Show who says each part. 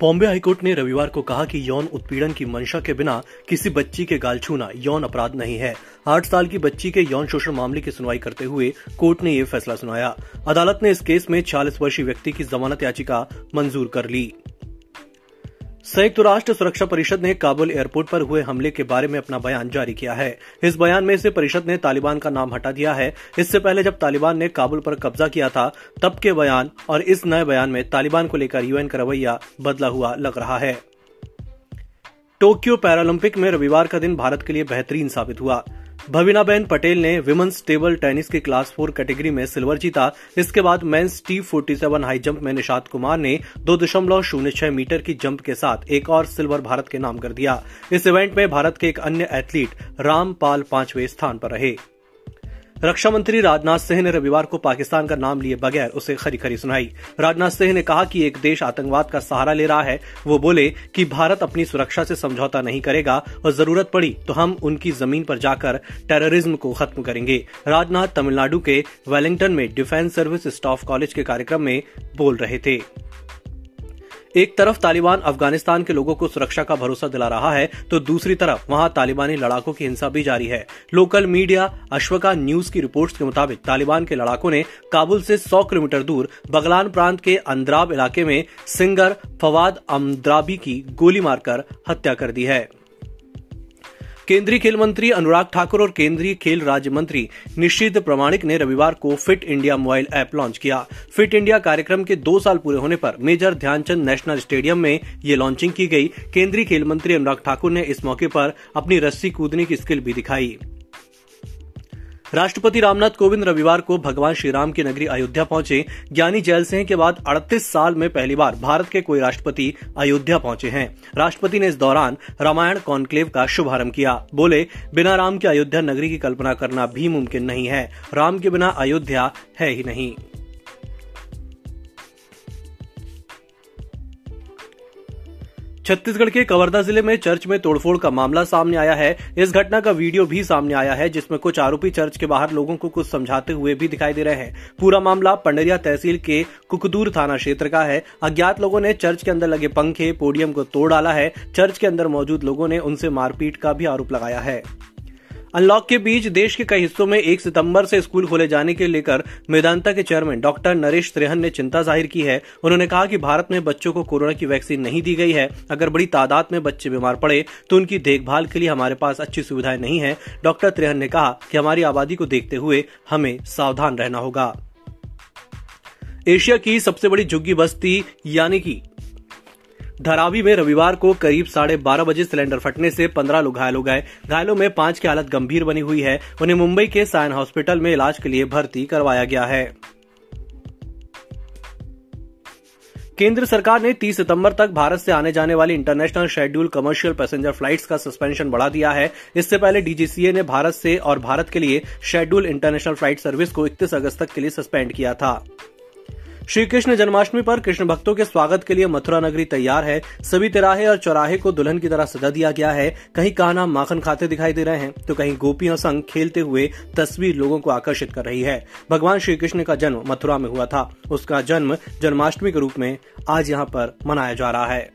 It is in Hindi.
Speaker 1: बॉम्बे हाईकोर्ट ने रविवार को कहा कि यौन उत्पीड़न की मंशा के बिना किसी बच्ची के गाल छूना यौन अपराध नहीं है। आठ साल की बच्ची के यौन शोषण मामले की सुनवाई करते हुए कोर्ट ने यह फैसला सुनाया। अदालत ने इस केस में छियालीस वर्षीय व्यक्ति की जमानत याचिका मंजूर कर ली। संयुक्त राष्ट्र सुरक्षा परिषद ने काबुल एयरपोर्ट पर हुए हमले के बारे में अपना बयान जारी किया है। इस बयान में से परिषद ने तालिबान का नाम हटा दिया है। इससे पहले जब तालिबान ने काबुल पर कब्जा किया था, तब के बयान और इस नए बयान में तालिबान को लेकर यूएन का रवैया बदला हुआ लग रहा है। टोक्यो पैरालंपिक में रविवार का दिन भारत के लिए बेहतरीन साबित हुआ। भविनाबेन पटेल ने विमेंस टेबल टेनिस की क्लास फोर कैटेगरी में सिल्वर जीता। इसके बाद men's T forty seven high jump में निषाद कुमार ने दो दशमलव शून्य छह मीटर की जंप के साथ एक और सिल्वर भारत के नाम कर दिया। इस इवेंट में भारत के एक अन्य एथलीट रामपाल पाँचवें स्थान पर रहे। रक्षा मंत्री राजनाथ सिंह ने रविवार को पाकिस्तान का नाम लिए बगैर उसे खरी खरी सुनाई। राजनाथ सिंह ने कहा कि एक देश आतंकवाद का सहारा ले रहा है। वो बोले कि भारत अपनी सुरक्षा से समझौता नहीं करेगा और ज़रूरत पड़ी तो हम उनकी ज़मीन पर जाकर टेररिज्म को खत्म करेंगे। राजनाथ तमिलनाडु के वेलिंगटन में डिफेंस सर्विस स्टाफ कॉलेज के कार्यक्रम में बोल रहे थे। एक तरफ़ तालिबान अफ़गानिस्तान के लोगों को सुरक्षा का भरोसा दिला रहा है तो दूसरी तरफ़ वहाँ तालिबानी लड़ाकों की हिंसा भी जारी है। लोकल मीडिया अश्वका न्यूज़ की रिपोर्ट्स के मुताबिक तालिबान के लड़ाकों ने काबुल से 100 किलोमीटर दूर बगलान प्रांत के अंद्राब इलाके में सिंगर फवाद अमद्राबी की गोली मारकर हत्या कर दी है। केंद्रीय खेल मंत्री अनुराग ठाकुर और केंद्रीय खेल राज्य मंत्री निश्चित प्रमाणिक ने रविवार को Fit India mobile app launch किया। फिट इंडिया कार्यक्रम के दो साल पूरे होने पर मेजर ध्यानचंद नेशनल स्टेडियम में ये लॉन्चिंग की गई। केंद्रीय खेल मंत्री अनुराग ठाकुर ने इस मौके पर अपनी रस्सी कूदने की स्किल भी दिखाई। राष्ट्रपति रामनाथ कोविंद रविवार को भगवान श्रीराम की नगरी अयोध्या पहुँचे। ज्ञानी जैल सिंह के बाद 38 साल में पहली बार भारत के कोई राष्ट्रपति अयोध्या पहुँचे हैं। राष्ट्रपति ने इस दौरान रामायण कॉन्क्लेव का शुभारंभ किया। बोले, बिना राम के अयोध्या नगरी की कल्पना करना भी मुमकिन नहीं है। राम के बिना अयोध्या है ही नहीं। छत्तीसगढ़ के कवर्धा ज़िले में चर्च में तोड़फोड़ का मामला सामने आया है। इस घटना का वीडियो भी सामने आया है, जिसमें कुछ आरोपी चर्च के बाहर लोगों को कुछ समझाते हुए भी दिखाई दे रहे हैं। पूरा मामला पंडरिया तहसील के कुकदूर थाना क्षेत्र का है। अज्ञात लोगों ने चर्च के अंदर लगे पंखे, पोडियम को तोड़ डाला है। चर्च के अंदर मौजूद लोगों ने उनसे मारपीट का भी आरोप लगाया है। अनलॉक के बीच देश के कई हिस्सों में एक सितंबर से स्कूल खोले जाने के लेकर मेदांता के चेयरमैन डॉक्टर नरेश त्रेहन ने चिंता ज़ाहिर की है। उन्होंने कहा कि भारत में बच्चों को कोरोना की वैक्सीन नहीं दी गई है। अगर बड़ी तादाद में बच्चे बीमार पड़े तो उनकी देखभाल के लिए हमारे पास अच्छी सुविधाएँ नहीं है। डॉक्टर त्रेहन ने कहा कि हमारी आबादी को देखते हुए हमें सावधान रहना होगा। एशिया की सबसे बड़ी झुग्गी बस्ती यानी कि धरावी में रविवार को करीब साढ़े बारह बजे सिलेंडर फटने से पंद्रह लोग घायल हो गए। घायलों में पाँच की हालत गंभीर बनी हुई है। उन्हें मुंबई के सायन हॉस्पिटल में इलाज के लिए भर्ती करवाया गया है। केंद्र सरकार ने 30 सितंबर तक भारत से आने जाने वाली international schedule commercial passenger flights का सस्पेंशन बढ़ा दिया है। इससे पहले डीजीसीए ने भारत से और भारत के लिए शेड्यूल इंटरनेशनल फ़्लाइट सर्विस को 31 अगस्त तक के लिए सस्पेंड किया था। श्री कृष्ण जन्माष्टमी पर कृष्ण भक्तों के स्वागत के लिए मथुरा नगरी तैयार है। सभी तिराहे और चौराहे को दुल्हन की तरह सजा दिया गया है। कहीं कान्हा माखन खाते दिखाई दे रहे हैं तो कहीं गोपियों संग खेलते हुए तस्वीर लोगों को आकर्षित कर रही है। भगवान श्री कृष्ण का जन्म मथुरा में हुआ था। उसका जन्म जन्माष्टमी के रूप में आज यहाँ पर मनाया जा रहा है।